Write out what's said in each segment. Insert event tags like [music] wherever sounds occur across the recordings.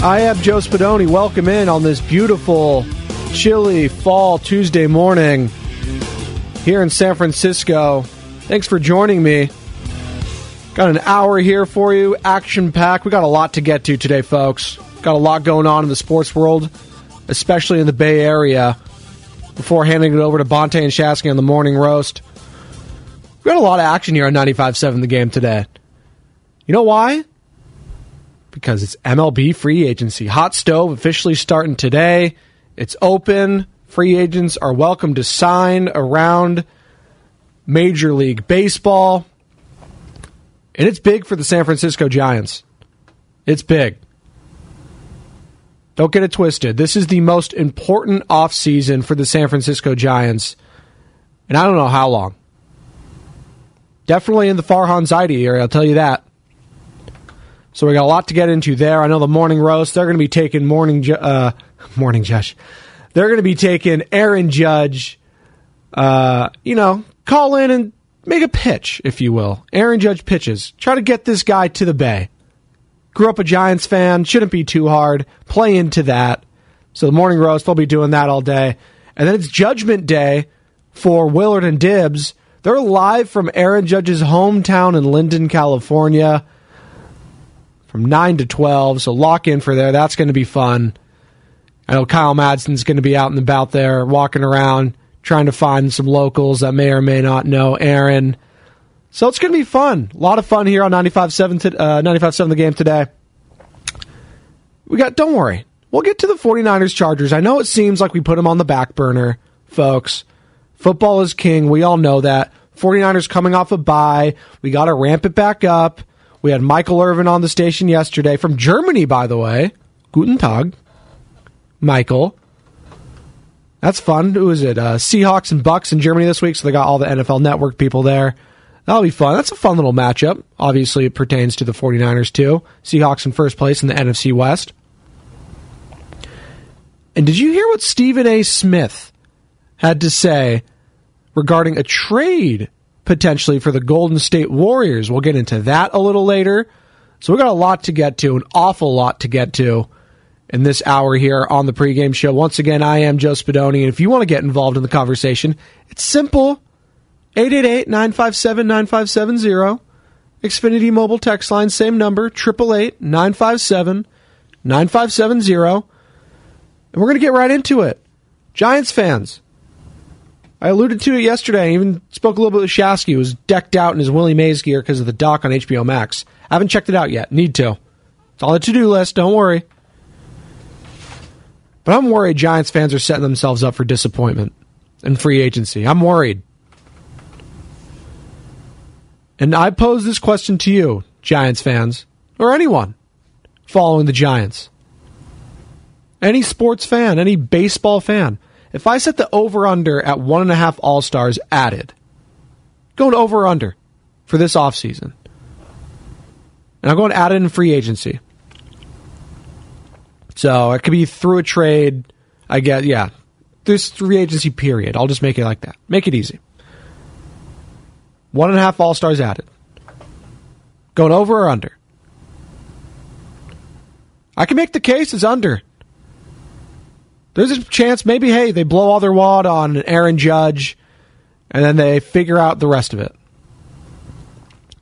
I am Joe Spadoni. Welcome in on this beautiful, chilly fall Tuesday morning here in San Francisco. Thanks for joining me. Got an hour here for you, action packed. We got a lot to get to today, folks. Got a lot going on in the sports world, especially in the Bay Area. Before handing it over to Bonta and Shasky on the morning roast, we got a lot of action here on 95.7 The Game today. You know why? Because it's MLB free agency. Hot stove officially starting today. It's open. Free agents are welcome to sign around Major League Baseball. And it's big for the San Francisco Giants. It's big. Don't get it twisted. This is the most important offseason for the San Francisco Giants. And I don't know how long. Definitely in the Farhan Zaidi area, I'll tell you that. So we got a lot to get into there. I know the morning roast. They're going to be taking morning, Ju- uh, morning Judge. They're going to be taking Aaron Judge. Uh, you know, call in and make a pitch, if you will. Aaron Judge pitches. Try to get this guy to the Bay. Grew up a Giants fan. Shouldn't be too hard. Play into that. So the morning roast, they'll be doing that all day. And then it's Judgment Day for Willard and Dibbs. They're live from Aaron Judge's hometown in Linden, California from 9 to 12. So lock in for there. That's going to be fun. I know Kyle Madsen's going to be out and about there, walking around, trying to find some locals that may or may not know Aaron. So it's going to be fun. A lot of fun here on 95.7 to, uh, 95.7 The Game today. We got, don't worry. We'll get to the 49ers Chargers. I know it seems like we put them on the back burner, folks. Football is king. We all know that. 49ers coming off a bye. We got to ramp it back up. We had Michael Irvin on the station yesterday from Germany, by the way. Guten Tag, Michael. That's fun. Who is it? Uh, Seahawks and Bucks in Germany this week, so they got all the NFL Network people there. That'll be fun. That's a fun little matchup. Obviously, it pertains to the 49ers, too. Seahawks in first place in the NFC West. And did you hear what Stephen A. Smith had to say regarding a trade potentially for the Golden State Warriors? We'll get into that a little later. So we've got a lot to get to, an awful lot to get to in this hour here on the pregame show. Once again, I am Joe Spadoni, and if you want to get involved in the conversation, it's simple. 888-957-9570. Xfinity mobile text line, same number, 888-957-9570. And we're going to get right into it. Giants fans. I alluded to it yesterday. I even spoke a little bit with Shasky, who was decked out in his Willie Mays gear because of the doc on HBO Max. I haven't checked it out yet. Need to. It's on the to-do list. Don't worry. But I'm worried Giants fans are setting themselves up for disappointment and free agency. I'm worried. And I pose this question to you, Giants fans, or anyone following the Giants. Any sports fan, any baseball fan. If I set the over under at one and a half All Stars added, going over or under for this offseason, And I'm going to add it in free agency. So it could be through a trade. I get, yeah. This free agency period. I'll just make it like that. Make it easy. One and a half All Stars added. Going over or under? I can make the case as under. There's a chance maybe, hey, they blow all their wad on Aaron Judge and then they figure out the rest of it.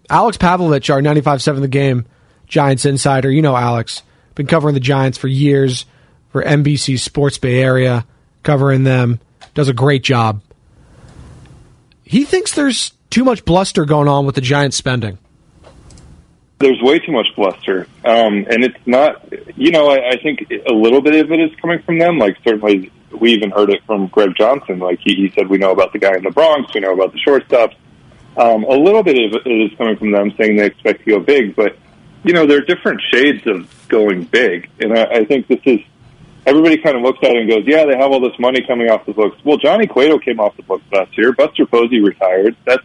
Alex Pavlovich, our 95.7 The Game Giants insider, you know Alex, been covering the Giants for years for NBC Sports Bay Area, covering them, does a great job. He thinks there's too much bluster going on with the Giants spending. There's way too much bluster, um, and it's not. You know, I, I think a little bit of it is coming from them. Like certainly, we even heard it from Greg Johnson. Like he, he said, we know about the guy in the Bronx, we know about the shortstops. Um, a little bit of it is coming from them saying they expect to go big, but you know, there are different shades of going big, and I, I think this is everybody kind of looks at it and goes, "Yeah, they have all this money coming off the books." Well, Johnny Cueto came off the books last year. Buster Posey retired. That's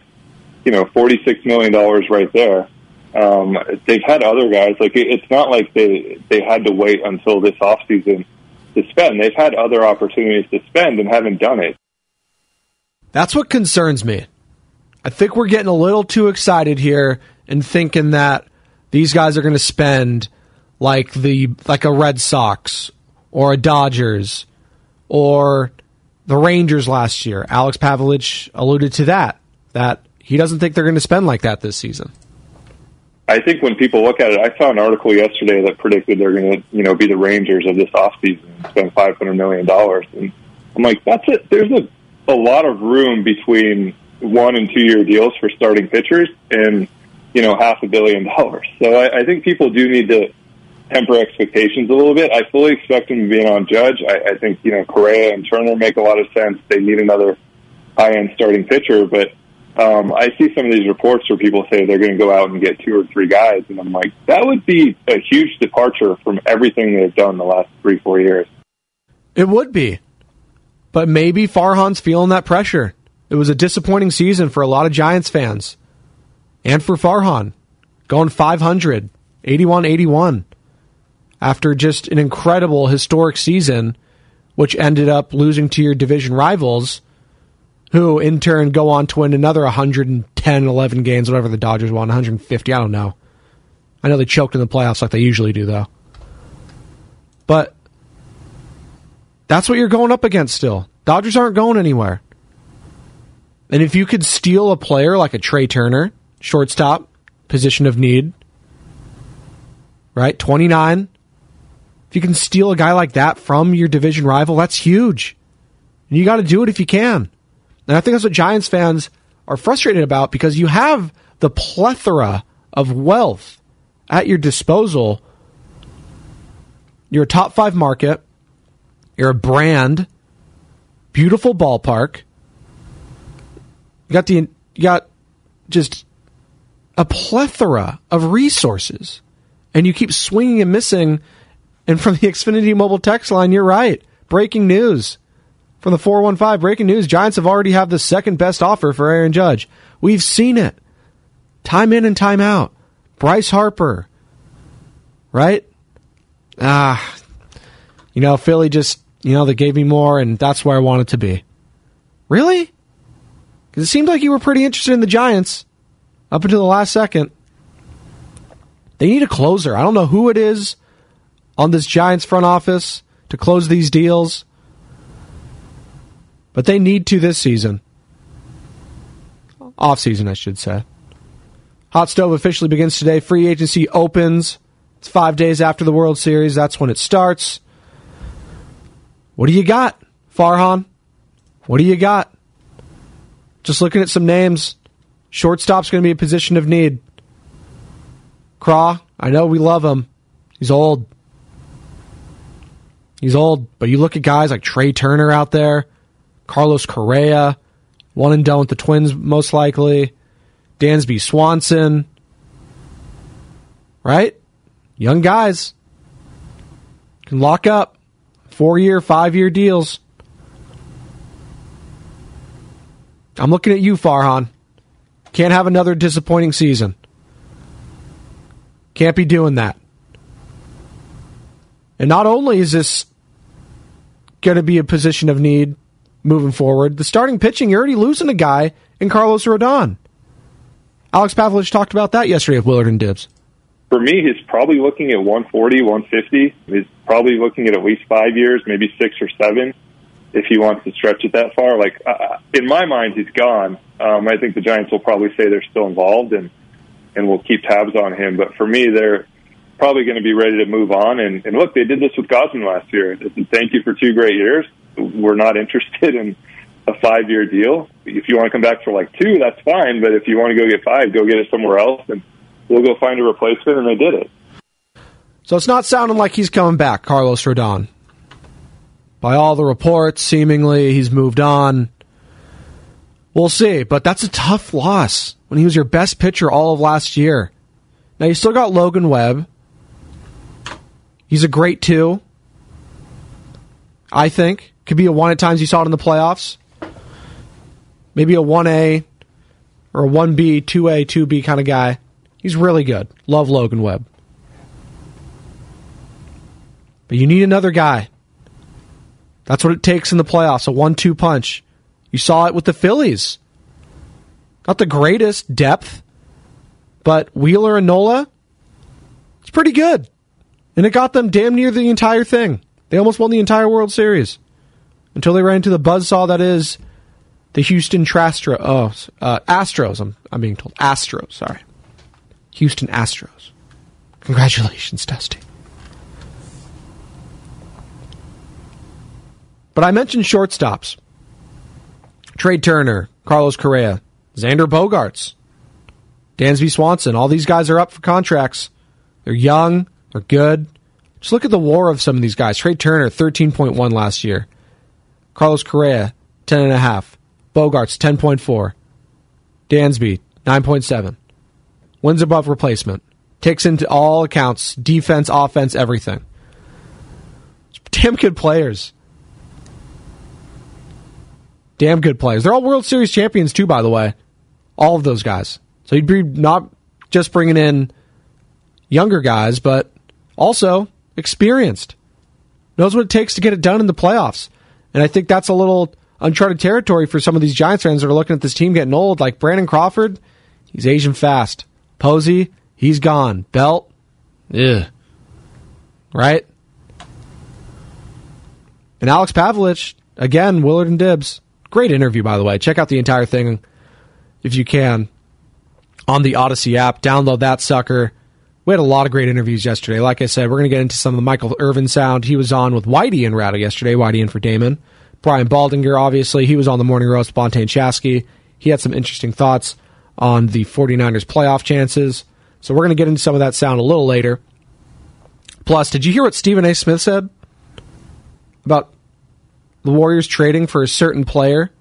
you know forty six million dollars right there. Um, they've had other guys like it, it's not like they they had to wait until this off season to spend. They've had other opportunities to spend and haven't done it. That's what concerns me. I think we're getting a little too excited here and thinking that these guys are going to spend like the like a Red Sox or a Dodgers or the Rangers last year. Alex Pavlich alluded to that that he doesn't think they're going to spend like that this season. I think when people look at it, I saw an article yesterday that predicted they're going to, you know, be the Rangers of this offseason spend five hundred million dollars, and I'm like, that's it. There's a a lot of room between one and two year deals for starting pitchers, and you know, half a billion dollars. So I, I think people do need to temper expectations a little bit. I fully expect them to be on Judge. I, I think you know Correa and Turner make a lot of sense. They need another high end starting pitcher, but um, I see some of these reports where people say they're going to go out and get two or three guys, and I'm like, that would be a huge departure from everything they've done the last three, four years. It would be, but maybe Farhan's feeling that pressure. It was a disappointing season for a lot of Giants fans, and for Farhan, going 500, 81 81, after just an incredible historic season, which ended up losing to your division rivals who in turn go on to win another 110, 11 games, whatever the Dodgers won, 150. I don't know. I know they choked in the playoffs like they usually do, though. But that's what you're going up against still. Dodgers aren't going anywhere. And if you could steal a player like a Trea Turner, shortstop, position of need, right? 29. If you can steal a guy like that from your division rival, that's huge. And you got to do it if you can. And I think that's what Giants fans are frustrated about because you have the plethora of wealth at your disposal. You're a top five market. You're a brand. Beautiful ballpark. You got the you got just a plethora of resources, and you keep swinging and missing. And from the Xfinity mobile text line, you're right. Breaking news from the 415 breaking news Giants have already have the second best offer for Aaron Judge. We've seen it. Time in and time out. Bryce Harper. Right? Ah. You know, Philly just, you know, they gave me more and that's where I wanted to be. Really? Because it seemed like you were pretty interested in the Giants up until the last second. They need a closer. I don't know who it is on this Giants front office to close these deals but they need to this season. Off season, I should say. Hot Stove officially begins today. Free agency opens. It's five days after the World Series. That's when it starts. What do you got, Farhan? What do you got? Just looking at some names. Shortstop's going to be a position of need. Craw, I know we love him. He's old. He's old, but you look at guys like Trea Turner out there. Carlos Correa, one and done with the Twins, most likely. Dansby Swanson, right? Young guys can lock up four year, five year deals. I'm looking at you, Farhan. Can't have another disappointing season. Can't be doing that. And not only is this going to be a position of need moving forward, the starting pitching, you're already losing a guy in Carlos Rodon. Alex Pavlich talked about that yesterday with Willard and Dibs. For me, he's probably looking at 140, 150. He's probably looking at at least five years, maybe six or seven, if he wants to stretch it that far. Like uh, in my mind, he's gone. Um, I think the Giants will probably say they're still involved and and we'll keep tabs on him. But for me, they're probably going to be ready to move on. And, and look, they did this with Gausman last year. Thank you for two great years. We're not interested in a five year deal. If you want to come back for like two, that's fine. But if you want to go get five, go get it somewhere else, and we'll go find a replacement. And they did it. So it's not sounding like he's coming back, Carlos Rodon. By all the reports, seemingly he's moved on. We'll see, but that's a tough loss when he was your best pitcher all of last year. Now you still got Logan Webb. He's a great two. I think could be a one at times. You saw it in the playoffs. Maybe a one A or a one B, two A, two B kind of guy. He's really good. Love Logan Webb. But you need another guy. That's what it takes in the playoffs a one two punch. You saw it with the Phillies. Not the greatest depth, but Wheeler and Nola, it's pretty good. And it got them damn near the entire thing. They almost won the entire World Series until they ran into the buzzsaw that is the Houston Trastro, oh, uh, Astros. I'm, I'm being told Astros. Sorry, Houston Astros. Congratulations, Dusty. But I mentioned shortstops. Trea Turner, Carlos Correa, Xander Bogaerts, Dansby Swanson. All these guys are up for contracts. They're young. They're good. Just look at the war of some of these guys. Trea Turner, 13.1 last year. Carlos Correa, 10.5. Bogaerts, 10.4. Dansby, 9.7. Wins above replacement. Takes into all accounts defense, offense, everything. Damn good players. Damn good players. They're all World Series champions, too, by the way. All of those guys. So you'd be not just bringing in younger guys, but also experienced. Knows what it takes to get it done in the playoffs. And I think that's a little uncharted territory for some of these Giants fans that are looking at this team getting old. Like Brandon Crawford, he's Asian fast. Posey, he's gone. Belt, yeah, Right? And Alex Pavlich, again, Willard and Dibs. Great interview, by the way. Check out the entire thing if you can on the Audacy app. Download that sucker. We had a lot of great interviews yesterday. Like I said, we're going to get into some of the Michael Irvin sound. He was on with Whitey and Ratto yesterday. Whitey in for Damon. Brian Baldinger, obviously, he was on the Morning Roast. Bonta and Shasky. He had some interesting thoughts on the 49ers playoff chances. So we're going to get into some of that sound a little later. Plus, did you hear what Stephen A. Smith said about the Warriors trading for a certain player?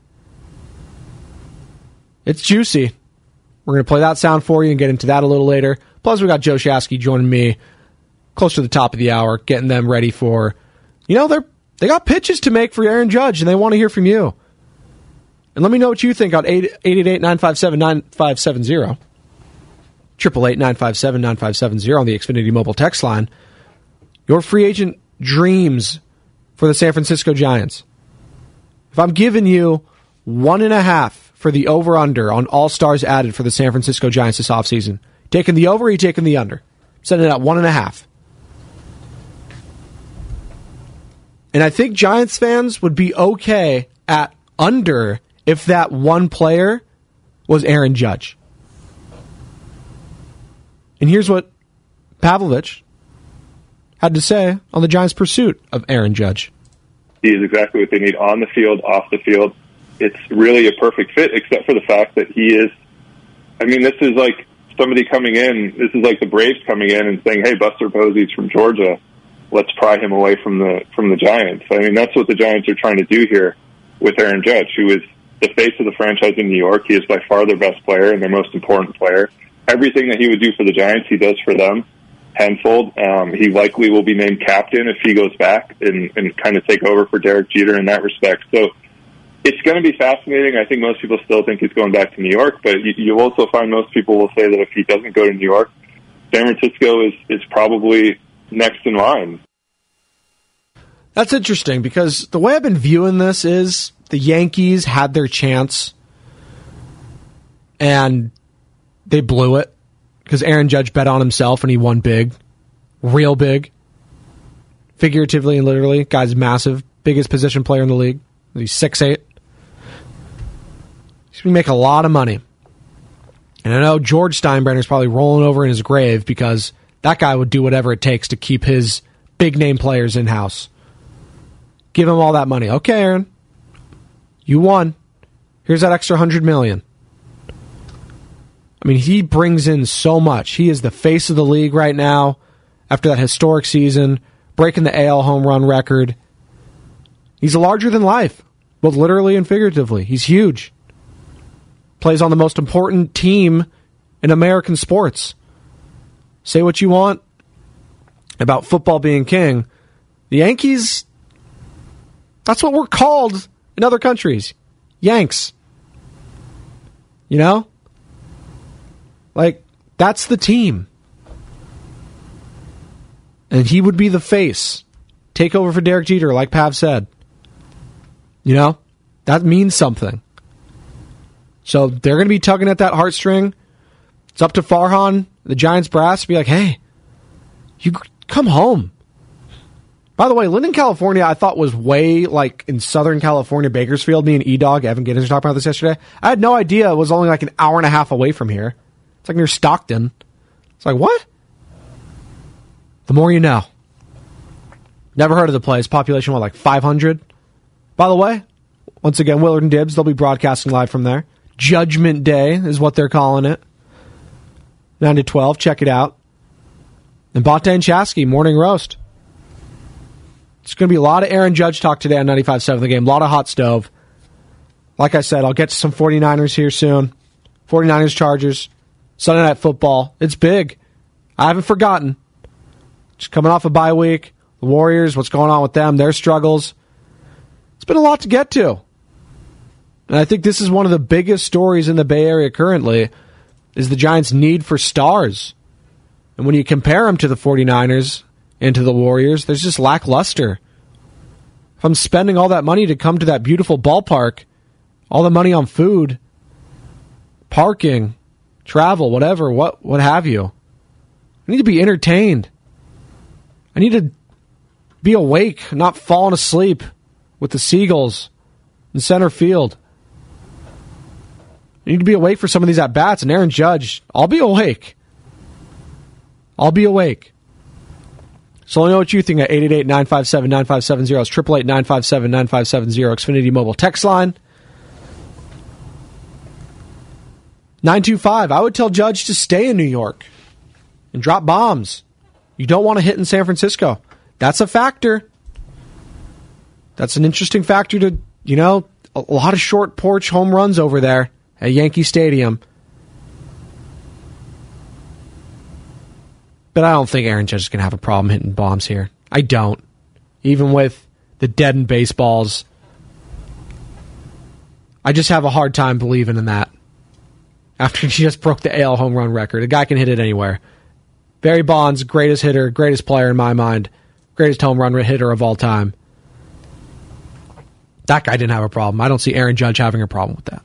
It's juicy. We're going to play that sound for you and get into that a little later. Plus, we got Joe Shasky joining me close to the top of the hour, getting them ready for, you know, they're they got pitches to make for Aaron Judge, and they want to hear from you. And let me know what you think on 888-957-9570. 888-957-9570 on the Xfinity mobile text line. Your free agent dreams for the San Francisco Giants. If I'm giving you one and a half for the over-under on all stars added for the San Francisco Giants this offseason, taking the over, you taking the under? Setting it at one and a half. And I think Giants fans would be okay at under if that one player was Aaron Judge. And here's what Pavlovich had to say on the Giants' pursuit of Aaron Judge. He is exactly what they need on the field, off the field. It's really a perfect fit, except for the fact that he is. I mean, this is like somebody coming in. This is like the Braves coming in and saying, "Hey, Buster Posey's from Georgia. Let's pry him away from the from the Giants." I mean, that's what the Giants are trying to do here with Aaron Judge, who is the face of the franchise in New York. He is by far their best player and their most important player. Everything that he would do for the Giants, he does for them tenfold. Um, he likely will be named captain if he goes back and, and kind of take over for Derek Jeter in that respect. So it's going to be fascinating. I think most people still think he's going back to New York, but you, you'll also find most people will say that if he doesn't go to New York, San Francisco is is probably next in line. That's interesting because the way I've been viewing this is the Yankees had their chance and they blew it because Aaron Judge bet on himself and he won big, real big, figuratively and literally. Guy's massive, biggest position player in the league. He's six eight. He's make a lot of money. And I know George Steinbrenner is probably rolling over in his grave because that guy would do whatever it takes to keep his big name players in house. Give him all that money. Okay, Aaron. You won. Here's that extra hundred million. I mean, he brings in so much. He is the face of the league right now after that historic season, breaking the AL home run record. He's larger than life, both literally and figuratively. He's huge. Plays on the most important team in American sports. Say what you want about football being king. The Yankees, that's what we're called in other countries. Yanks. You know? Like, that's the team. And he would be the face. Take over for Derek Jeter, like Pav said. You know? That means something. So they're going to be tugging at that heartstring. It's up to Farhan, the Giants brass, to be like, hey, you come home. By the way, Linden, California, I thought was way like in Southern California, Bakersfield. Me and E Dog, Evan Giddens, were talking about this yesterday. I had no idea it was only like an hour and a half away from here. It's like near Stockton. It's like, what? The more you know. Never heard of the place. Population, what, like 500? By the way, once again, Willard and Dibbs, they'll be broadcasting live from there. Judgment Day is what they're calling it. 9 to 12. Check it out. And Bate and Shasky, morning roast. It's going to be a lot of Aaron Judge talk today on 95.7 The Game. A lot of hot stove. Like I said, I'll get to some 49ers here soon. 49ers, Chargers, Sunday Night Football. It's big. I haven't forgotten. Just coming off a bye week. The Warriors, what's going on with them, their struggles. It's been a lot to get to. And I think this is one of the biggest stories in the Bay Area currently is the Giants' need for stars. And when you compare them to the 49ers and to the Warriors, there's just lackluster. If I'm spending all that money to come to that beautiful ballpark, all the money on food, parking, travel, whatever, what what have you. I need to be entertained. I need to be awake, not falling asleep with the Seagulls in center field. I need to be awake for some of these at bats, and Aaron Judge, I'll be awake. I'll be awake. So let me know what you think at 888 957 9570. It's 888 957 9570. Xfinity Mobile text line. 925. I would tell Judge to stay in New York and drop bombs. You don't want to hit in San Francisco. That's a factor. That's an interesting factor to, you know, a lot of short porch home runs over there at Yankee Stadium. But I don't think Aaron Judge is going to have a problem hitting bombs here. I don't. Even with the deadened baseballs, I just have a hard time believing in that. After [laughs] he just broke the AL home run record, a guy can hit it anywhere. Barry Bonds, greatest hitter, greatest player in my mind, greatest home run hitter of all time. That guy didn't have a problem. I don't see Aaron Judge having a problem with that.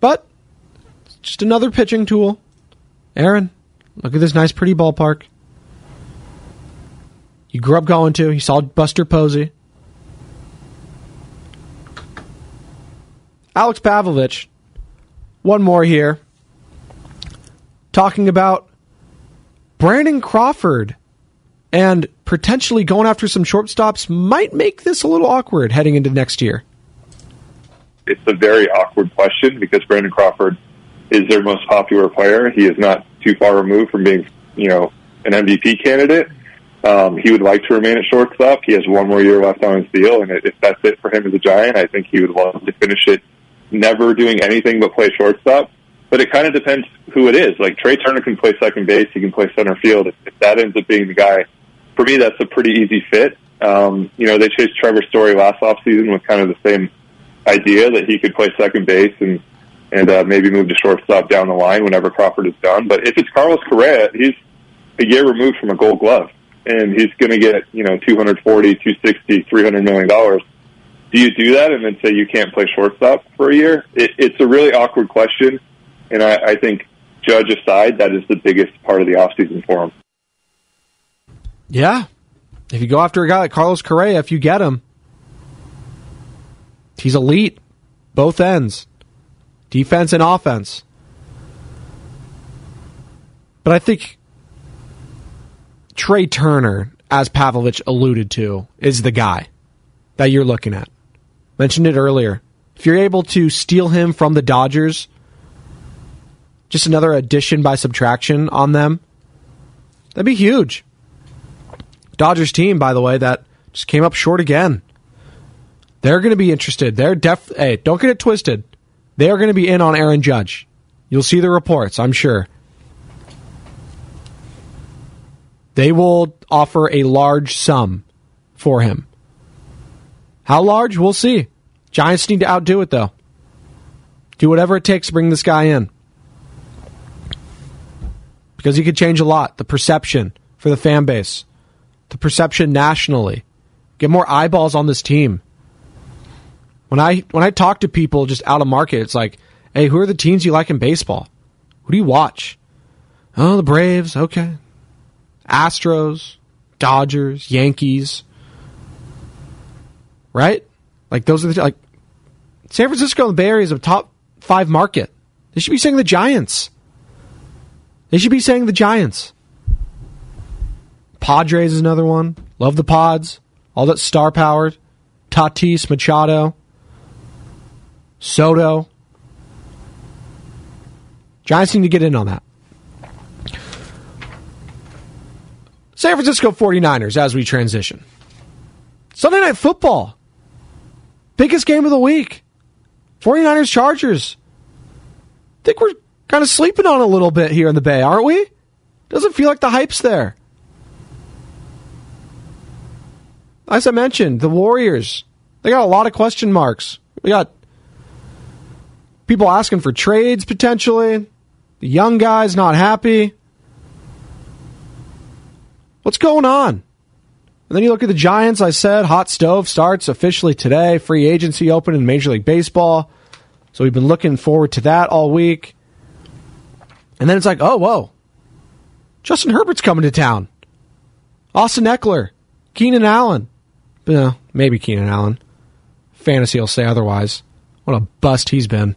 But just another pitching tool. Aaron, look at this nice, pretty ballpark. You grew up going to. You saw Buster Posey. Alex Pavlovich, one more here, talking about Brandon Crawford and potentially going after some shortstops might make this a little awkward heading into next year. It's a very awkward question because Brandon Crawford is their most popular player. He is not too far removed from being, you know, an MVP candidate. Um, he would like to remain at shortstop. He has one more year left on his deal, and if that's it for him as a Giant, I think he would love to finish it never doing anything but play shortstop. But it kind of depends who it is. Like Trea Turner can play second base, he can play center field. If, if that ends up being the guy, for me, that's a pretty easy fit. Um, you know, they chased Trevor Story last offseason with kind of the same idea that he could play second base and and uh, maybe move to shortstop down the line whenever Crawford is done. But if it's Carlos Correa, he's a year removed from a Gold Glove, and he's going to get you know 240, 260, 300 million dollars. Do you do that and then say you can't play shortstop for a year? It, it's a really awkward question, and I, I think Judge aside, that is the biggest part of the offseason for him. Yeah. If you go after a guy like Carlos Correa, if you get him, he's elite, both ends, defense and offense. But I think Trea Turner, as Pavlovich alluded to, is the guy that you're looking at. Mentioned it earlier. If you're able to steal him from the Dodgers, just another addition by subtraction on them, that'd be huge. Dodgers team, by the way, that just came up short again. They're going to be interested. They're def. Hey, don't get it twisted. They are going to be in on Aaron Judge. You'll see the reports, I'm sure. They will offer a large sum for him. How large? We'll see. Giants need to outdo it, though. Do whatever it takes to bring this guy in. Because he could change a lot. The perception for the fan base, the perception nationally. Get more eyeballs on this team. When I when I talk to people just out of market, it's like, hey, who are the teams you like in baseball? Who do you watch? Oh, the Braves, okay. Astros, Dodgers, Yankees. Right? Like those are the like San Francisco and the Bay Area is a top five market. They should be saying the Giants. They should be saying the Giants. Padres is another one. Love the Pods. All that star powered. Tatis, Machado, Soto. Giants need to get in on that. San Francisco 49ers as we transition. Sunday Night Football. Biggest game of the week. 49ers Chargers. I think we're kind of sleeping on a little bit here in the Bay, aren't we? Doesn't feel like the hype's there. As I mentioned, the Warriors, they got a lot of question marks. We got people asking for trades potentially. The young guy's not happy. What's going on? And then you look at the Giants, I said, hot stove starts officially today. Free agency open in Major League Baseball. So we've been looking forward to that all week. And then it's like, oh, whoa. Justin Herbert's coming to town. Austin Ekeler, Keenan Allen. Uh, maybe Keenan Allen. Fantasy will say otherwise. What a bust he's been.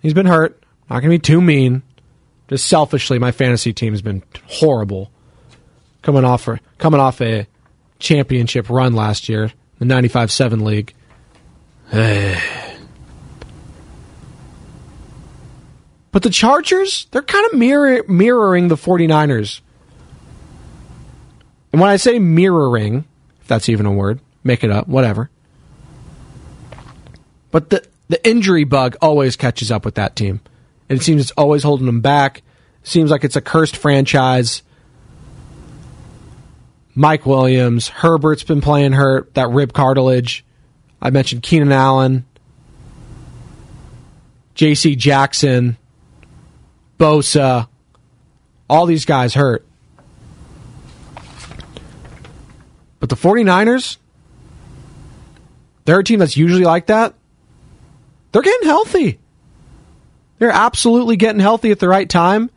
He's been hurt. Not going to be too mean. Just selfishly, my fantasy team's been horrible. Coming off for, coming off a championship run last year, the 95-7 league. [sighs] but the Chargers, they're kind of mirror, mirroring the 49ers. And when I say mirroring, if that's even a word, make it up, whatever. But the the injury bug always catches up with that team. And it seems it's always holding them back. Seems like it's a cursed franchise. Mike Williams, Herbert's been playing hurt, that rib cartilage. I mentioned Keenan Allen, J.C. Jackson, Bosa, all these guys hurt. But the 49ers, they're a team that's usually like that. They're getting healthy. They're absolutely getting healthy at the right time.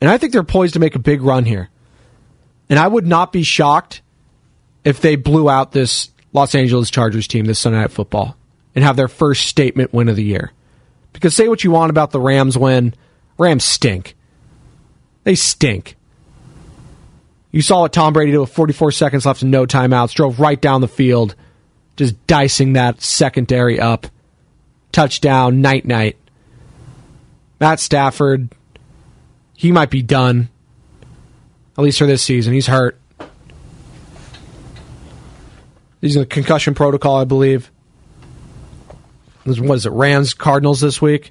And I think they're poised to make a big run here. And I would not be shocked if they blew out this Los Angeles Chargers team this Sunday Night Football and have their first statement win of the year. Because say what you want about the Rams win, Rams stink. They stink. You saw what Tom Brady did with 44 seconds left and no timeouts, drove right down the field, just dicing that secondary up. Touchdown, night night. Matt Stafford, he might be done. At least for this season. He's hurt. He's in the concussion protocol, I believe. What is it? Rams Cardinals this week.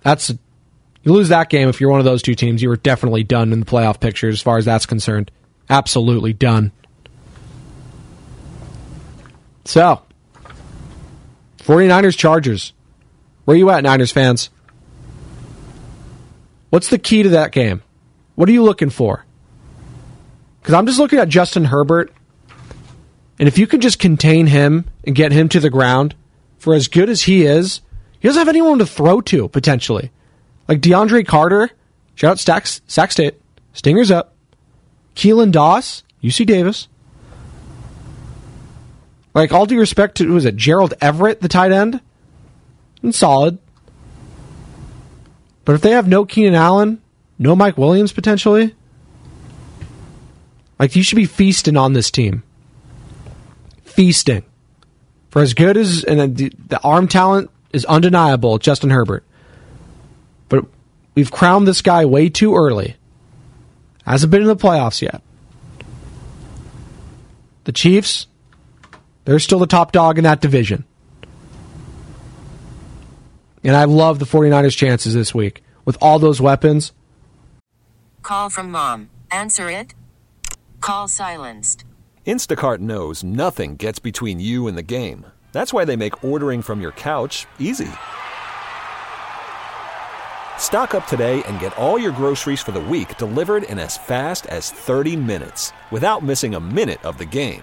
That's you lose that game if you're one of those two teams. You were definitely done in the playoff picture as far as that's concerned. Absolutely done. So, 49ers Chargers. Where you at, Niners fans? What's the key to that game? What are you looking for? Because I'm just looking at Justin Herbert, and if you can just contain him and get him to the ground, for as good as he is, he doesn't have anyone to throw to potentially. Like DeAndre Carter, shout out Stacks, Sac State, Stingers up. Keelan Doss, UC Davis. Like all due respect to was it Gerald Everett, the tight end, and solid. But if they have no Keenan Allen, no Mike Williams potentially, like you should be feasting on this team. Feasting. For as good as and the, the arm talent is undeniable, Justin Herbert. But we've crowned this guy way too early. Hasn't been in the playoffs yet. The Chiefs, they're still the top dog in that division. And I love the 49ers' chances this week. With all those weapons, Call from mom. Answer it. Call silenced. Instacart knows nothing gets between you and the game. That's why they make ordering from your couch easy. Stock up today and get all your groceries for the week delivered in as fast as 30 minutes without missing a minute of the game.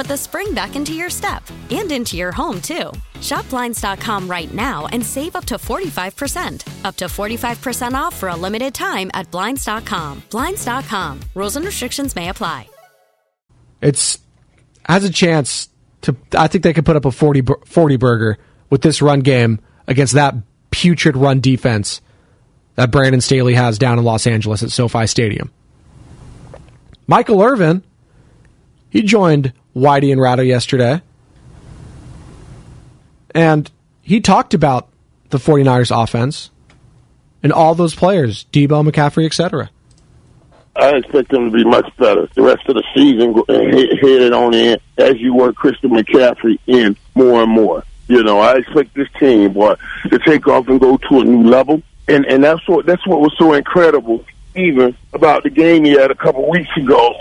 put the spring back into your step and into your home, too. Shop Blinds.com right now and save up to 45%. Up to 45% off for a limited time at Blinds.com. Blinds.com. Rules and restrictions may apply. it's has a chance to. I think they could put up a 40, 40 burger with this run game against that putrid run defense that Brandon Staley has down in Los Angeles at SoFi Stadium. Michael Irvin, he joined Whitey and Ratto yesterday, and he talked about the 49ers offense and all those players, Deebo, McCaffrey, etc. I expect them to be much better the rest of the season, uh, he- headed on in as you work Christian McCaffrey in more and more. You know, I expect this team, boy, to take off and go to a new level, and and that's what that's what was so incredible, even about the game he had a couple weeks ago.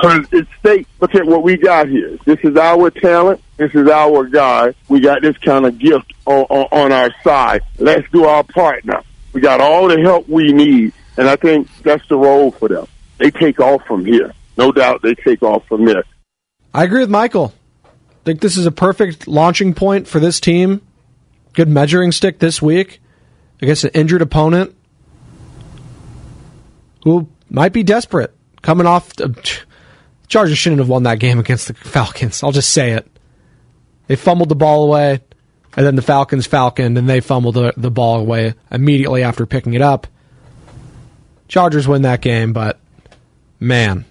Because it states, look at what we got here. This is our talent. This is our guy. We got this kind of gift on, on, on our side. Let's do our part now. We got all the help we need, and I think that's the role for them. They take off from here. No doubt they take off from there. I agree with Michael. I think this is a perfect launching point for this team. Good measuring stick this week against an injured opponent who might be desperate. Coming off, the, Chargers shouldn't have won that game against the Falcons. I'll just say it. They fumbled the ball away, and then the Falcons falconed, and they fumbled the, the ball away immediately after picking it up. Chargers win that game, but man,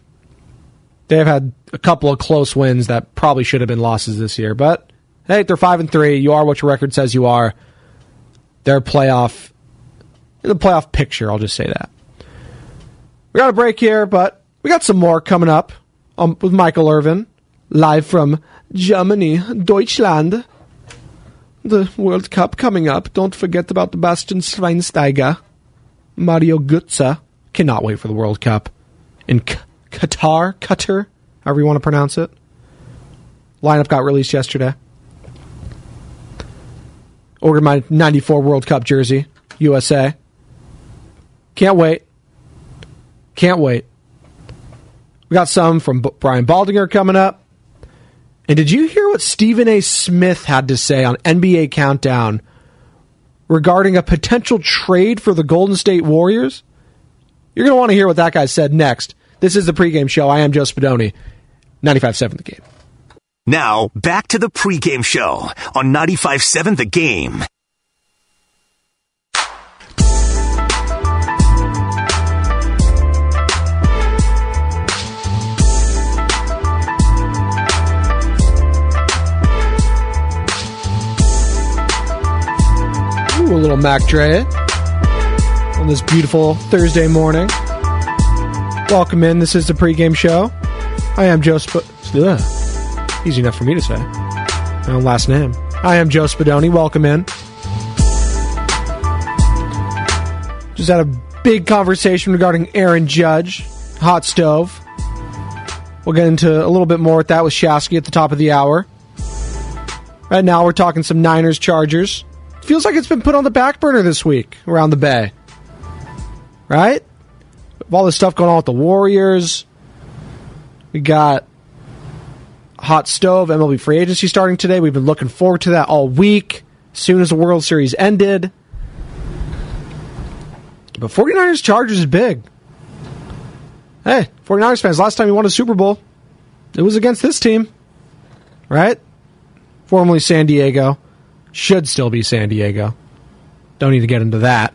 they've had a couple of close wins that probably should have been losses this year. But hey, they're five and three. You are what your record says you are. They're playoff the playoff picture. I'll just say that. We got a break here, but we got some more coming up um, with Michael Irvin, live from Germany, Deutschland. The World Cup coming up. Don't forget about Bastian Schweinsteiger, Mario Götze. Cannot wait for the World Cup in Qatar, Qatar, however you want to pronounce it. Lineup got released yesterday. Ordered my 94 World Cup jersey, USA. Can't wait. Can't wait. We got some from B- Brian Baldinger coming up. And did you hear what Stephen A. Smith had to say on NBA Countdown regarding a potential trade for the Golden State Warriors? You're going to want to hear what that guy said next. This is the pregame show. I am Joe Spadoni, 95.7 The Game. Now, back to the pregame show on 95.7 The Game. A little Mac Dre on this beautiful Thursday morning. Welcome in. This is the pregame show. I am Joe Sp- Ugh. Easy enough for me to say. My own last name. I am Joe Spadoni. Welcome in. Just had a big conversation regarding Aaron Judge, hot stove. We'll get into a little bit more with that with Shasky at the top of the hour. Right now, we're talking some Niners Chargers. Feels like it's been put on the back burner this week around the Bay. Right? With all this stuff going on with the Warriors. We got Hot Stove, MLB free agency starting today. We've been looking forward to that all week, soon as the World Series ended. But 49ers Chargers is big. Hey, 49ers fans, last time you won a Super Bowl, it was against this team. Right? Formerly San Diego. Should still be San Diego. Don't need to get into that.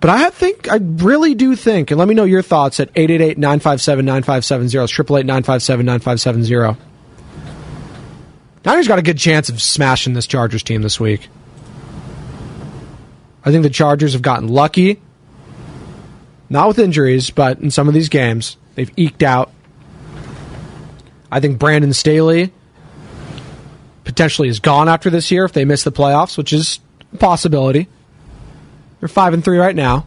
But I think, I really do think, and let me know your thoughts at 888 957 9570. It's 888 957 9570. Niners got a good chance of smashing this Chargers team this week. I think the Chargers have gotten lucky. Not with injuries, but in some of these games, they've eked out. I think Brandon Staley potentially is gone after this year if they miss the playoffs, which is a possibility. They're five and three right now.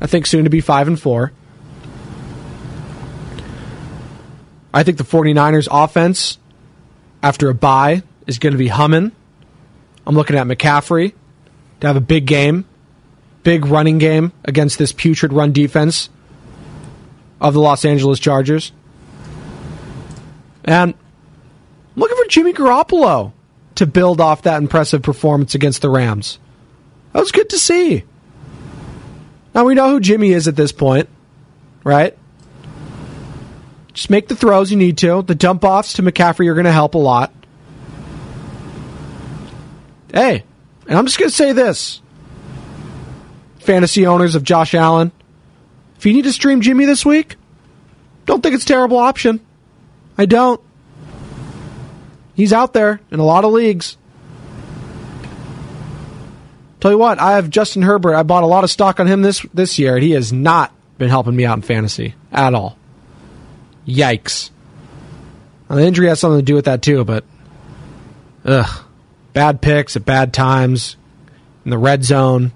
I think soon to be five and four. I think the 49ers offense after a bye is going to be humming. I'm looking at McCaffrey to have a big game, big running game against this putrid run defense of the Los Angeles Chargers. And Jimmy Garoppolo to build off that impressive performance against the Rams. That was good to see. Now we know who Jimmy is at this point, right? Just make the throws you need to. The dump offs to McCaffrey are going to help a lot. Hey, and I'm just going to say this fantasy owners of Josh Allen, if you need to stream Jimmy this week, don't think it's a terrible option. I don't. He's out there in a lot of leagues. Tell you what, I have Justin Herbert. I bought a lot of stock on him this this year, and he has not been helping me out in fantasy at all. Yikes. Now, the injury has something to do with that too, but ugh. Bad picks at bad times in the red zone.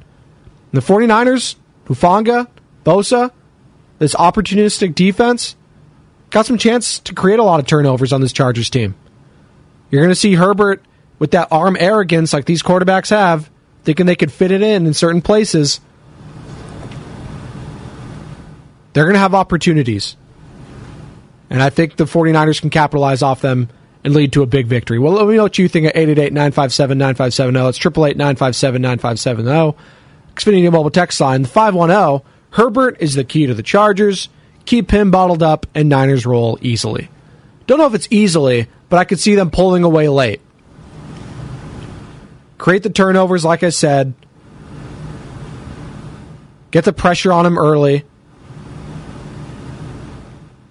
And the 49ers, Hufanga, Bosa, this opportunistic defense, got some chance to create a lot of turnovers on this Chargers team. You're going to see Herbert with that arm arrogance like these quarterbacks have, thinking they could fit it in in certain places. They're going to have opportunities. And I think the 49ers can capitalize off them and lead to a big victory. Well, let me know what you think at 888-957-9570. It's 888-957-9570. Xfinity Mobile text line, the 510. Herbert is the key to the Chargers. Keep him bottled up, and Niners roll easily. Don't know if it's easily, but I could see them pulling away late. Create the turnovers, like I said. Get the pressure on him early.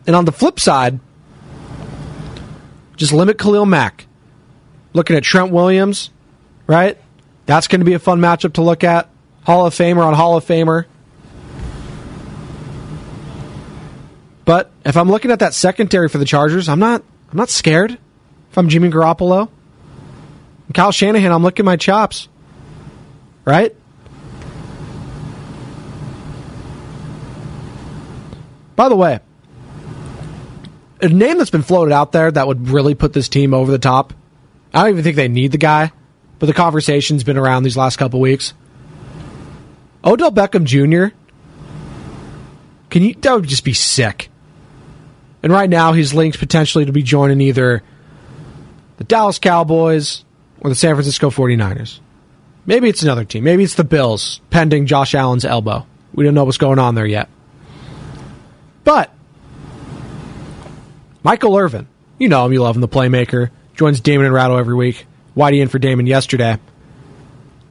And on the flip side, just limit Khalil Mack. Looking at Trent Williams, right? That's going to be a fun matchup to look at. Hall of Famer on Hall of Famer. But if I'm looking at that secondary for the Chargers, I'm not I'm not scared. If I'm Jimmy Garoppolo, I'm Kyle Shanahan, I'm looking my chops, right? By the way, a name that's been floated out there that would really put this team over the top. I don't even think they need the guy, but the conversation's been around these last couple weeks. Odell Beckham Jr. Can you that would just be sick. And right now he's linked potentially to be joining either the Dallas Cowboys or the San Francisco 49ers. Maybe it's another team. Maybe it's the Bills, pending Josh Allen's elbow. We don't know what's going on there yet. But Michael Irvin, you know him, you love him, the playmaker, joins Damon and Ratto every week. Whitey in for Damon yesterday.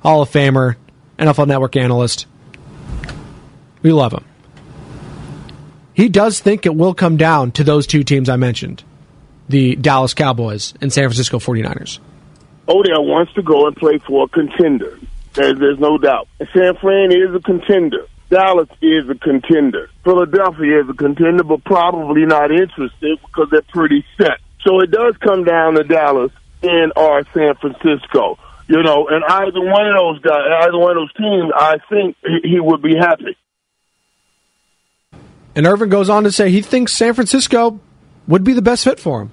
Hall of Famer, NFL Network analyst. We love him. He does think it will come down to those two teams I mentioned the Dallas Cowboys and San Francisco 49ers. Odell wants to go and play for a contender. There's, there's no doubt. San Fran is a contender. Dallas is a contender. Philadelphia is a contender, but probably not interested because they're pretty set. So it does come down to Dallas and or San Francisco. You know, and either one of those guys, either one of those teams, I think he would be happy. And Irvin goes on to say he thinks San Francisco would be the best fit for him.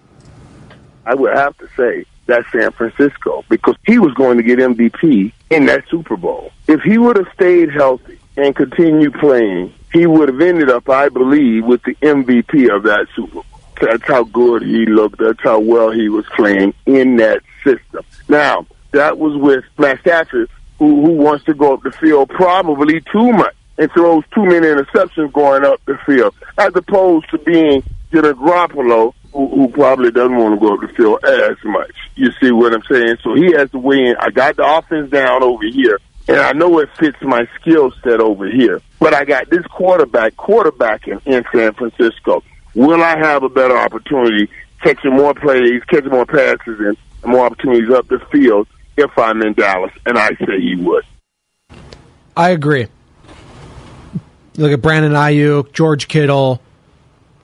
I would have to say that's San Francisco because he was going to get MVP in that Super Bowl. If he would have stayed healthy and continued playing, he would have ended up, I believe, with the MVP of that Super Bowl. That's how good he looked. That's how well he was playing in that system. Now, that was with Matt Stafford, who, who wants to go up the field probably too much and throws too many interceptions going up the field, as opposed to being Jimmy Garoppolo, who, who probably doesn't want to go up the field as much. You see what I'm saying? So he has to win. I got the offense down over here, and I know it fits my skill set over here. But I got this quarterback, quarterbacking in San Francisco. Will I have a better opportunity catching more plays, catching more passes, and more opportunities up the field if I'm in Dallas? And I say he would. I agree. Look at Brandon Aiyuk, George Kittle,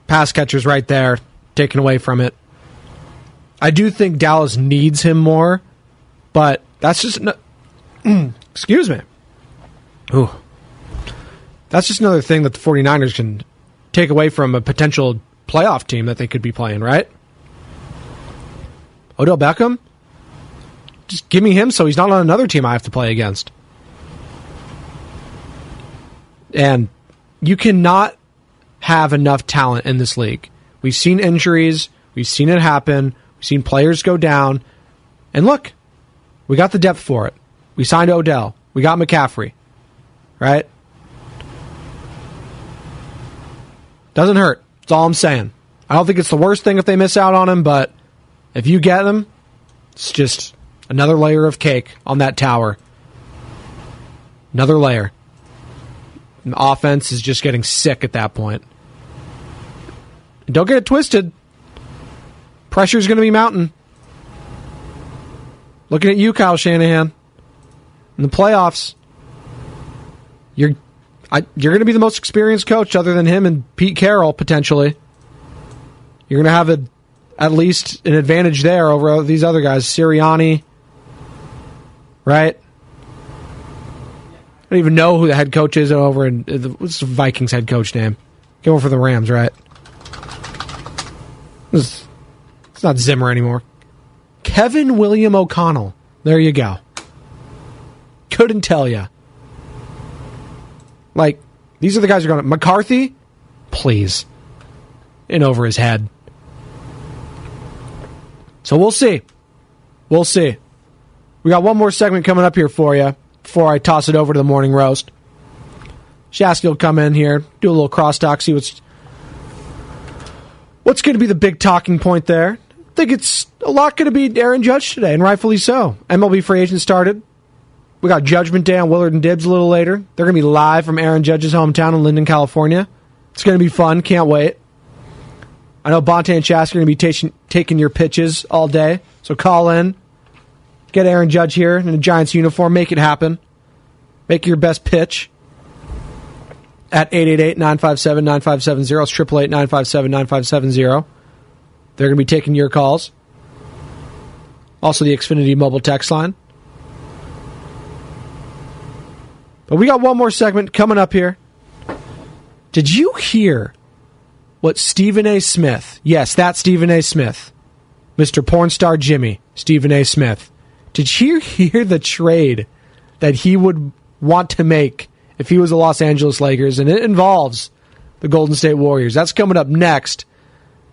pass catchers right there, taken away from it. I do think Dallas needs him more, but that's just no, [clears throat] excuse me. Ooh. That's just another thing that the 49ers can take away from a potential playoff team that they could be playing, right? Odell Beckham? Just give me him so he's not on another team I have to play against. And you cannot have enough talent in this league. We've seen injuries, we've seen it happen, we've seen players go down. And look, we got the depth for it. We signed Odell, we got McCaffrey, right? Doesn't hurt. That's all I'm saying. I don't think it's the worst thing if they miss out on him, but if you get them, it's just another layer of cake on that tower. Another layer. And the offense is just getting sick at that point. Don't get it twisted. Pressure's going to be mounting. Looking at you, Kyle Shanahan. In the playoffs, you're I, you're going to be the most experienced coach other than him and Pete Carroll potentially. You're going to have a, at least an advantage there over these other guys, Sirianni, right? I don't even know who the head coach is over in the Vikings head coach name? Going for the Rams, right? It's, it's not Zimmer anymore. Kevin William O'Connell. There you go. Couldn't tell you. Like, these are the guys who are going to. McCarthy? Please. In over his head. So we'll see. We'll see. We got one more segment coming up here for you before I toss it over to the morning roast. Shasky will come in here, do a little crosstalk, see what's what's going to be the big talking point there. I think it's a lot going to be Aaron Judge today, and rightfully so. MLB free agent started. We got Judgment Day on Willard and Dibbs a little later. They're going to be live from Aaron Judge's hometown in Linden, California. It's going to be fun. Can't wait. I know Bonta and Shasky are going to be taking taking your pitches all day, so call in. Get Aaron Judge here in a Giants uniform. Make it happen. Make your best pitch at 888-957-9570. It's 888-957-9570. They're going to be taking your calls. Also the Xfinity mobile text line. But we got one more segment coming up here. Did you hear what Stephen A. Smith, yes, that's Stephen A. Smith, Mr. Porn Star Jimmy, Stephen A. Smith, did you [laughs] hear the trade that he would want to make if he was the Los Angeles Lakers? And it involves the Golden State Warriors. That's coming up next.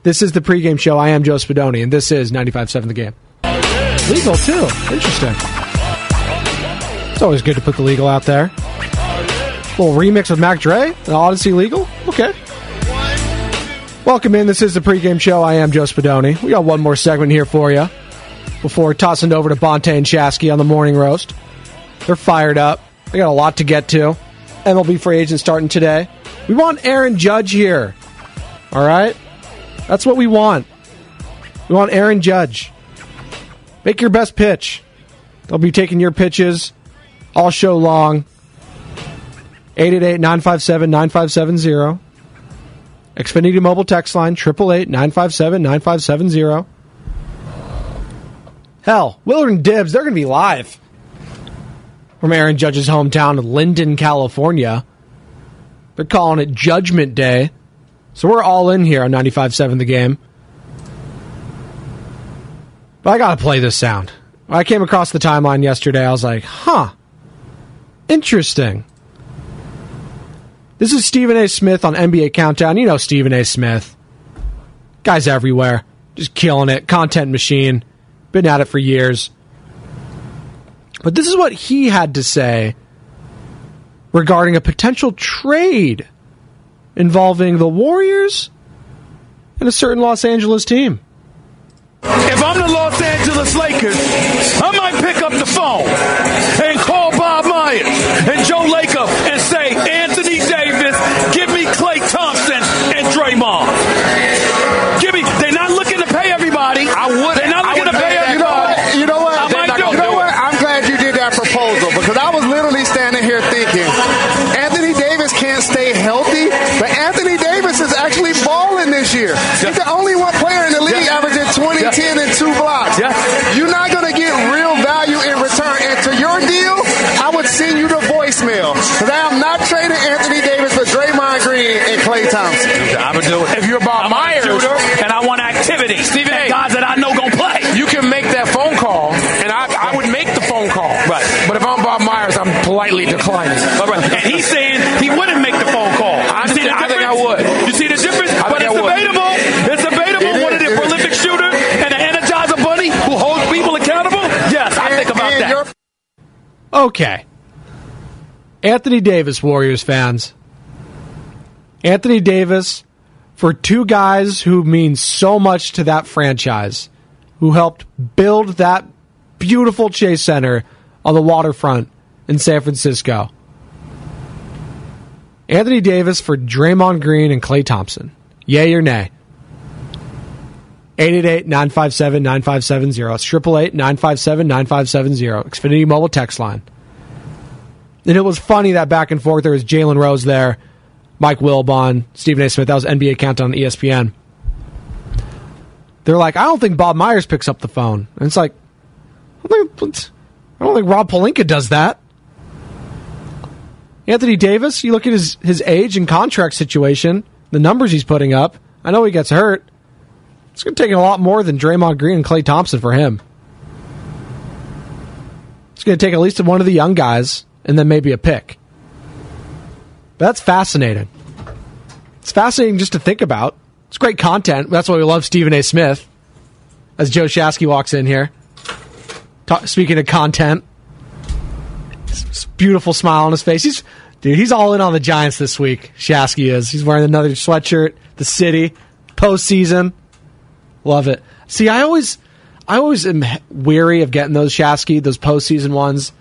This is the pregame show. I am Joe Spadoni, and this is 95.7 The Game. Legal, too. Interesting. It's always good to put the legal out there. A little remix with Mac Dre, the Audacy Legal. Okay. Welcome in. This is the pregame show. I am Joe Spadoni. We got one more segment here for you before tossing it over to Bonta and Shasky on the morning roast. They're fired up. They got a lot to get to. MLB free agent starting today. We want Aaron Judge here. All right? That's what we want. We want Aaron Judge. Make your best pitch. They'll be taking your pitches all show long. 888 957 9570. Xfinity mobile text line 888 957 9570. Hell, Willard and Dibbs, they're going to be live from Aaron Judge's hometown of Linden, California. They're calling it Judgment Day. So we're all in here on 95.7 The Game. But I got to play this sound. I came across the timeline yesterday, I was like, huh, interesting. This is Stephen A. Smith on NBA Countdown. You know Stephen A. Smith. Guy's everywhere. Just killing it. Content machine. Been at it for years. But this is what he had to say regarding a potential trade involving the Warriors and a certain Los Angeles team. If I'm the Los Angeles Lakers, I might pick up the phone and call Bob Myers and Joe Lacob and say, year. He's the only one player in the league Yeah. averaging 20, Yeah. 10, and two blocks. Yeah. You're not going to get real value in return. And to your deal, I would send you the voicemail because I am not trading Anthony Davis for Draymond Green and Klay Thompson. I would do it. If you're Bob Myers, and I want activity, Stephen and A. guys that I know gonna play. You can make that phone call, and I, I would make the phone call. Right. But if I'm Bob Myers, I'm politely declining. All right. Okay. Anthony Davis, Warriors fans. Anthony Davis, for two guys who mean so much to that franchise, who helped build that beautiful Chase Center on the waterfront in San Francisco. Anthony Davis for Draymond Green and Klay Thompson. Yay or nay? 888-957-9570. It's 888-957-9570. Xfinity Mobile text line. And it was funny that back and forth. There was Jalen Rose there, Mike Wilbon, Stephen A. Smith. That was NBA Countdown on ESPN. They're like, I don't think Bob Myers picks up the phone. And it's like, I don't think, I don't think Rob Pelinka does that. Anthony Davis, you look at his, his age and contract situation, the numbers he's putting up. I know he gets hurt. It's going to take a lot more than Draymond Green and Klay Thompson for him. It's going to take at least one of the young guys and then maybe a pick. That's fascinating. It's fascinating just to think about. It's great content. That's why we love Stephen A. Smith. As Joe Shasky walks in here. Speaking of content, beautiful smile on his face. He's dude. He's all in on the Giants this week. Shasky is. He's wearing another sweatshirt. The city postseason. Love it. See, I always, I always am weary of getting those Shasky, those postseason ones,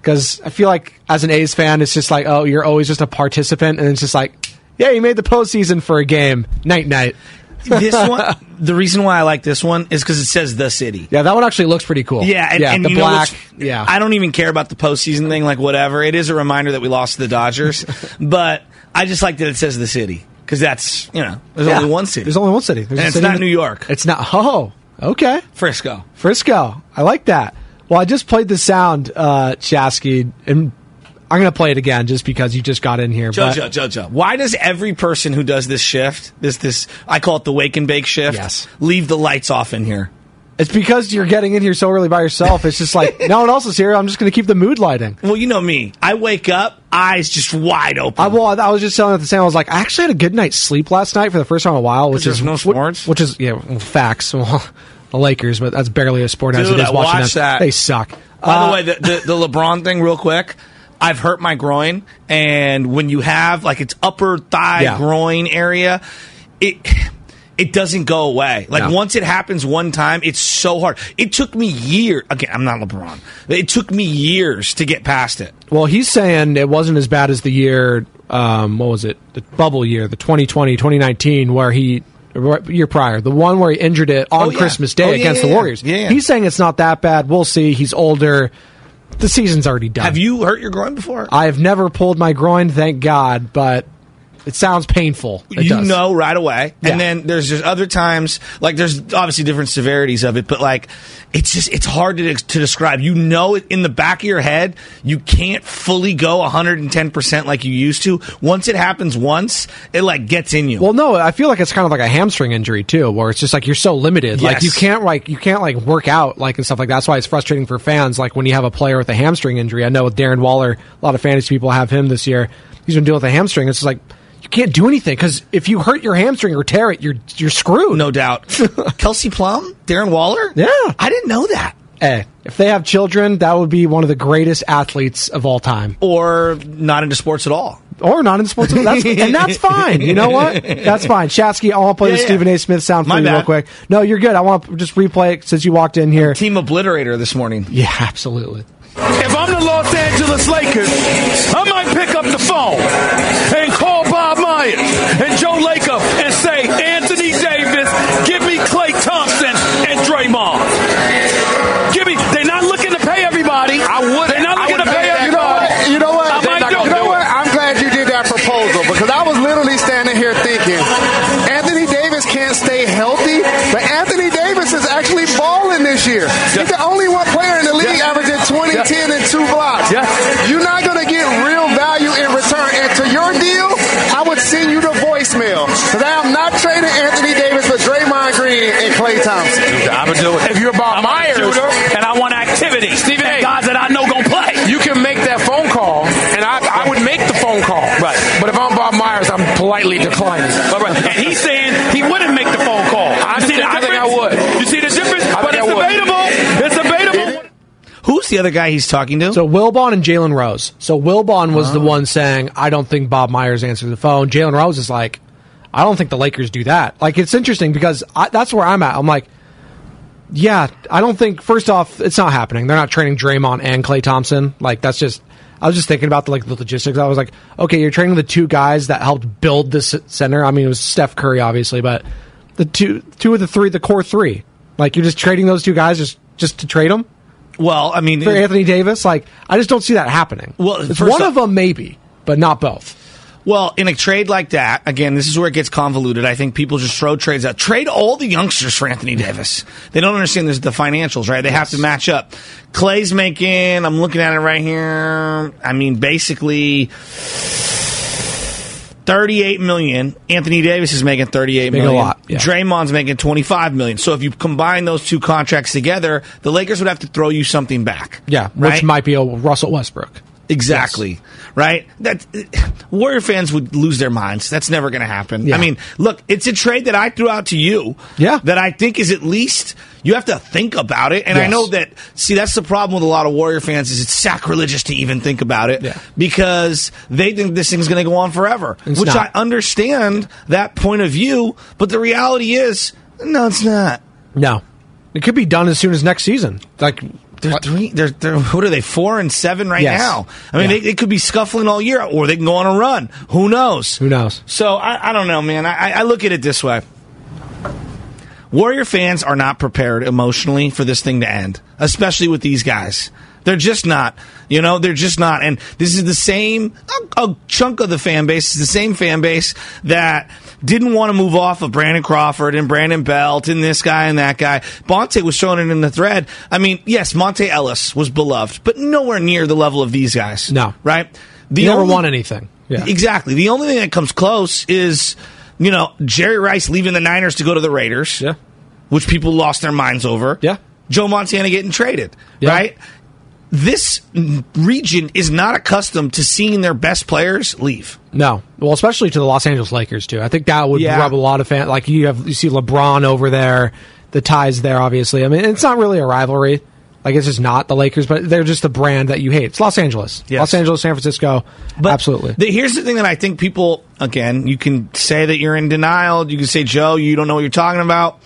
because I feel like as an A's fan, it's just like, oh, you're always just a participant, and it's just like, yeah, you made the postseason for a game. Night, night. this [laughs] one, the reason why I like this one is because it says the city. Yeah, that one actually looks pretty cool. Yeah, and, yeah, and the black. yeah, I don't even care about the postseason thing, like whatever. It is a reminder that we lost to the Dodgers, [laughs] but I just like that it says the city because that's you know there's Yeah. only one city. There's only one city. There's and it's city not New York. It's not. Oh, okay. Frisco. Frisco. I like that. Well, I just played the sound, uh, Shasky, and I'm going to play it again just because you just got in here. but- Jojo, Jojo, why does every person who does this shift, this this I call it the wake and bake shift, Yes. leave the lights off in here? It's because you're getting in here so early by yourself. It's just like no one else is here. I'm just going to keep the mood lighting. Well, you know me. I wake up, eyes just wide open. I, well, I was just telling at the same. I was like, I actually had a good night's sleep last night for the first time in a while, which is no sports? Which is yeah, well, facts. [laughs] Well, the Lakers, but that's barely a sport as it is I watching watched them. that. They suck. By Uh, the way, the, the, the [laughs] LeBron thing, real quick. I've hurt my groin, and when you have like its upper thigh Yeah. groin area, it it doesn't go away. Like No. once it happens one time, it's so hard. It took me years. Again, I'm not LeBron. It took me years to get past it. Well, he's saying it wasn't as bad as the year, um, what was it? The bubble year, the 2020, 2019, where he, year prior, the one where he injured it on Oh, yeah. Christmas Day Oh, yeah, against yeah, the. Warriors. He's saying it's not that bad. We'll see. He's older. The season's already done. Have you hurt your groin before? I have never pulled my groin, thank God, but it sounds painful. It you does. know right away. Yeah. And then there's just other times, like there's obviously different severities of it, but like it's just it's hard to to describe. You know it in the back of your head, you can't fully go 110 percent like you used to. Once it happens once, it like gets in you. Well, no, I feel like it's kind of like a hamstring injury too, where it's just like you're so limited. Like you can't like you can't like work out like and stuff like that. That's why it's frustrating for fans. Like when you have a player with a hamstring injury. I know with Darren Waller, a lot of fantasy people have him this year. He's been dealing with a hamstring. It's just like you can't do anything because if you hurt your hamstring or tear it, you're you're screwed. no doubt. [laughs] Kelsey Plum, Darren Waller. Yeah, I didn't know that. Hey, if they have children, that would be one of the greatest athletes of all time. Or not into sports at all. Or not in sports, at all. that's, and that's fine. You know what? That's fine. Shasky, I want to play Yeah, the yeah. Stephen A. Smith sound for My you real quick. No, you're good. I want to just replay it since you walked in here. Team obliterator this morning. Yeah, absolutely. If I'm the Los Angeles Lakers, I might pick up the phone and call Bob Myers and Joe Lacob and say, Anthony Davis, give me Klay Thompson and Draymond. Give me. They're not looking to pay everybody. I would. They're not looking to pay make that everybody. call. You know what? I might do you know what? I'm glad you did that proposal because I was literally standing here thinking Anthony Davis can't stay healthy, but Anthony Davis is actually balling this year. He's the only one player in the league averaging 20, Yeah. 10, and two blocks. Yeah. I'm politely declining. All right. And he's saying he wouldn't make the phone call. I see the think- I think difference? I would. You see the difference? I but it's debatable. It's debatable. Who's the other guy he's talking to? So Wilbon and Jalen Rose. So Wilbon was the oh. one saying, "I don't think Bob Myers answered the phone." Jalen Rose is like, "I don't think the Lakers do that." Like it's interesting because I, that's where I'm at. I'm like, yeah, I don't think. First off, it's not happening. They're not training Draymond and Klay Thompson. Like that's just. I was just thinking about the like the logistics. I was like, okay, you're training the two guys that helped build this center. I mean, it was Steph Curry, obviously, but the two two of the three, the core three. Like you're just trading those two guys just just to trade them well, I mean, for Anthony Davis. Like I just don't see that happening. Well, it's one off- of them maybe, but not both. Well, in a trade like that, again, this is where it gets convoluted. I think people just throw trades out. Trade all the youngsters for Anthony Davis. They don't understand there's the financials, right? They have to match up. Clay's making, I'm looking at it right here. I mean, basically 38 million. Anthony Davis is making 38 Making a lot, yeah. Draymond's making 25 million. So if you combine those two contracts together, the Lakers would have to throw you something back. Yeah, right? which might be a Russell Westbrook. Exactly. Right? That uh, Warrior fans would lose their minds. That's never going to happen. Yeah. I mean, look, it's a trade that I threw out to you. Yeah. That I think is at least you have to think about it. And I know that see that's the problem with a lot of Warrior fans is it's sacrilegious to even think about it Yeah. because they think this thing's going to go on forever. It's which not. I understand that point of view, but the reality is no it's not. No, it could be done as soon as next season. Like They're three. They're, they're what are they? Four and seven right Yes. now. I mean, Yeah. they, they could be scuffling all year, or they can go on a run. Who knows? who knows? So I, I don't know, man. I, I look at it this way. Warrior fans are not prepared emotionally for this thing to end, especially with these guys. They're just not. You know, they're just not. And this is the same, a, a chunk of the fan base is the same fan base that didn't want to move off of Brandon Crawford and Brandon Belt and this guy and that guy. Bonta was showing it in the thread. I mean, yes, Monta Ellis was beloved, but nowhere near the level of these guys. No. Right? The he never only, won anything. Yeah. Exactly. The only thing that comes close is, you know, Jerry Rice leaving the Niners to go to the Raiders. Yeah. Which people lost their minds over. Yeah. Joe Montana getting traded. Yeah. Right? This region is not accustomed to seeing their best players leave. No, well, especially to the Los Angeles Lakers too. I think that would Yeah. rub a lot of fans. Like you have, you see LeBron over there, the ties there. Obviously, I mean, it's not really a rivalry. Like it's just not the Lakers, but they're just the brand that you hate. It's Los Angeles, Yes. Los Angeles, San Francisco. But Absolutely. The, here's the thing that I think people, again, you can say that you're in denial. You can say, Joe, you don't know what you're talking about.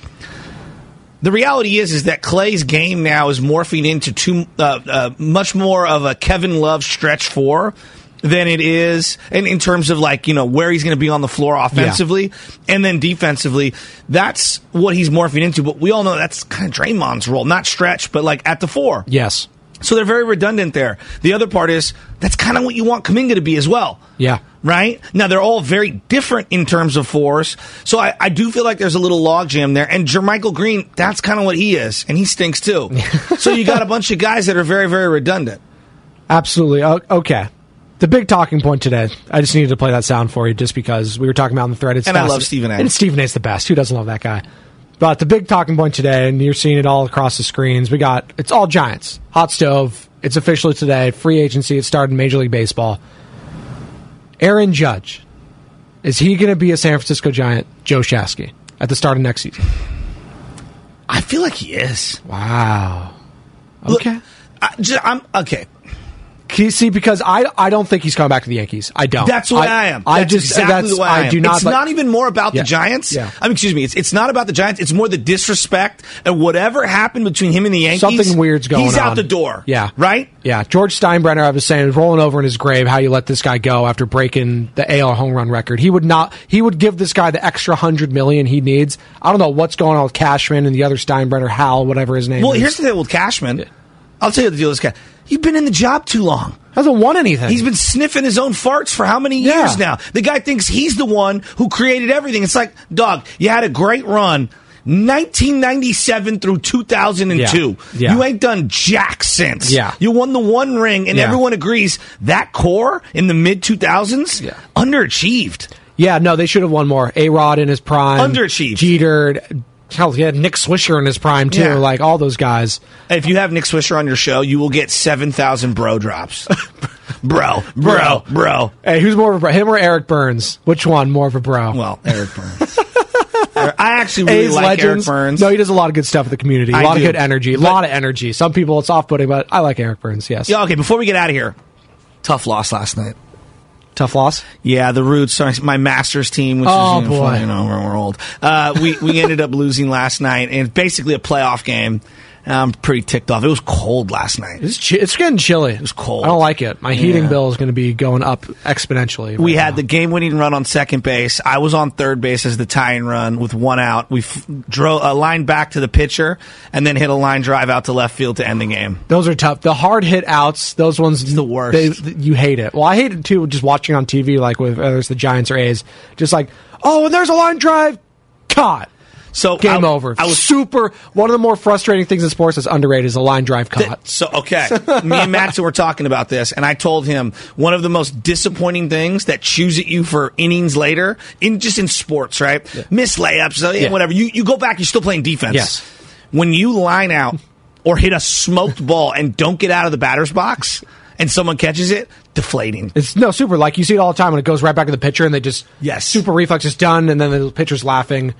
The reality is, is that Clay's game now is morphing into too uh, uh, much more of a Kevin Love stretch four than it is, and in terms of like you know where he's going to be on the floor offensively and then defensively. That's what he's morphing into. But we all know that's kind of Draymond's role, not stretch, but like at the four. Yes. So they're very redundant there. The other part is that's kind of what you want Kuminga to be as well Yeah. right? Now they're all very different in terms of force, so I, I do feel like there's a little logjam there. And JaMychal Green, that's kind of what he is, and he stinks too. [laughs] so you got a bunch of guys that are very, very redundant. Absolutely. Okay. The big talking point today. I just needed to play that sound for you, just because we were talking about in the thread. It's And I love Stephen A. And Stephen A's the best. Who doesn't love that guy? But the big talking point today, and you're seeing it all across the screens. We got it's all Giants. Hot stove. It's officially today. Free agency. It started in Major League Baseball. Aaron Judge. Is he going to be a San Francisco Giant, Joe Shasky, at the start of next season? I feel like he is. Wow. Look, I, just, I'm okay. See, because I, I don't think he's coming back to the Yankees. I don't. That's what I, am. I just exactly that's, the way I, am. do not. It's like- not even more about Yeah. the Giants. Yeah. I mean, excuse me. It's it's not about the Giants. It's more the disrespect and whatever happened between him and the Yankees. Something weird's going He's on. out the door. Yeah. Right. Yeah, George Steinbrenner, I was saying, is rolling over in his grave. How you let this guy go after breaking the AL home run record? He would not. He would give this guy the extra hundred million he needs. I don't know what's going on with Cashman and the other Steinbrenner, Hal, whatever his name. Is. Well, is. here's the thing with Cashman. I'll tell you the deal. with This guy, you've been in the job too long. Hasn't won anything. He's been sniffing his own farts for how many Yeah. years now? The guy thinks he's the one who created everything. It's like, dog, you had a great run. 1997 through 2002. Yeah. Yeah. You ain't done jack since. Yeah. You won the one ring, and Yeah. everyone agrees that core in the mid 2000s underachieved. Yeah, no, they should have won more. A Rod in his prime, Underachieved. Jeter, hell, he had Nick Swisher in his prime too. Yeah. Like all those guys. If you have Nick Swisher on your show, you will get 7,000 bro drops. [laughs] bro, bro, bro. Hey, who's more of a bro? Him or Eric Byrnes? Which one more of a bro? Well, Eric Byrnes. [laughs] I actually really A's like legends. Eric Byrnes. No, he does a lot of good stuff with the community. A I lot do. of good energy. A lot of energy. Some people it's off putting, but I like Eric Byrnes. Yes. Yeah, okay, before we get out of here, tough loss last night. Tough loss. Yeah, the Roots, my Masters team, which Oh, is you know, boy. you know we're, we're old. Uh, we we [laughs] ended up losing last night, and it's basically a playoff game. I'm pretty ticked off. It was cold last night. It's chi- it's getting chilly. It was cold. I don't like it. My heating Yeah. bill is going to be going up exponentially. We right had the game-winning run on second base. I was on third base as the tying run with one out. We f- drove a line back to the pitcher, and then hit a line drive out to left field to end the game. Those are tough. The hard hit outs, those ones, the worst. They, you hate it. Well, I hate it too. Just watching on TV, like with uh, whether it's the Giants or A's, just like, oh, and there's a line drive, caught. So Game I- over. I was super. One of the more frustrating things in sports that's underrated is a line drive caught. So okay, me and Matson were talking about this, and I told him one of the most disappointing things that chews at you for innings later, in just in sports, right? Miss layups, Yeah. whatever. You you go back, you're still playing defense. Yes. When you line out or hit a smoked ball and don't get out of the batter's box, and someone catches it, deflating. It's no super. Like you see it all the time when it goes right back to the pitcher, and they just Yes. super reflex is done, and then the pitcher's laughing.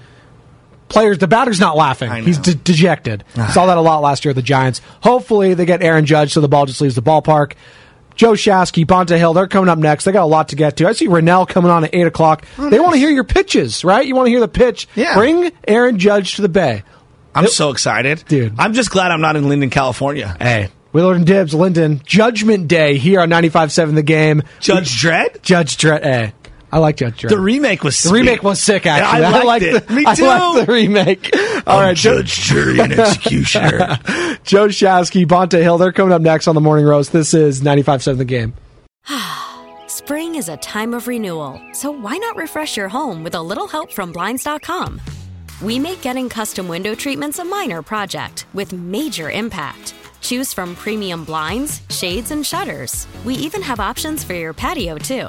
Players, the batter's not laughing. He's de- dejected. [sighs] Saw that a lot last year with the Giants. Hopefully, they get Aaron Judge, so the ball just leaves the ballpark. Joe Shasky, Bonta Hill, they're coming up next. They got a lot to get to. I see Rennell coming on at eight o'clock. Oh, they want to hear your pitches, right? You want to hear the pitch. Yeah. Bring Aaron Judge to the Bay. I'm so excited, Dude. I'm just glad I'm not in Linden, California. Hey, Willard and Dibbs, Linden, Judgment Day here on 95.7 The Game. Judge Dredd? Judge Dredd. Hey, I like Judge Dredd. The remake was The remake was sick, actually. I liked like it. The, Me I too. like the remake. All I'm right, Judge, jury, and executioner. [laughs] Joe Shasky, Bonta Hill, they're coming up next on the Morning Roast. This is 95.7 The Game. [sighs] Spring is a time of renewal, so why not refresh your home with a little help from Blinds.com? We make getting custom window treatments a minor project with major impact. Choose from premium blinds, shades, and shutters. We even have options for your patio, too.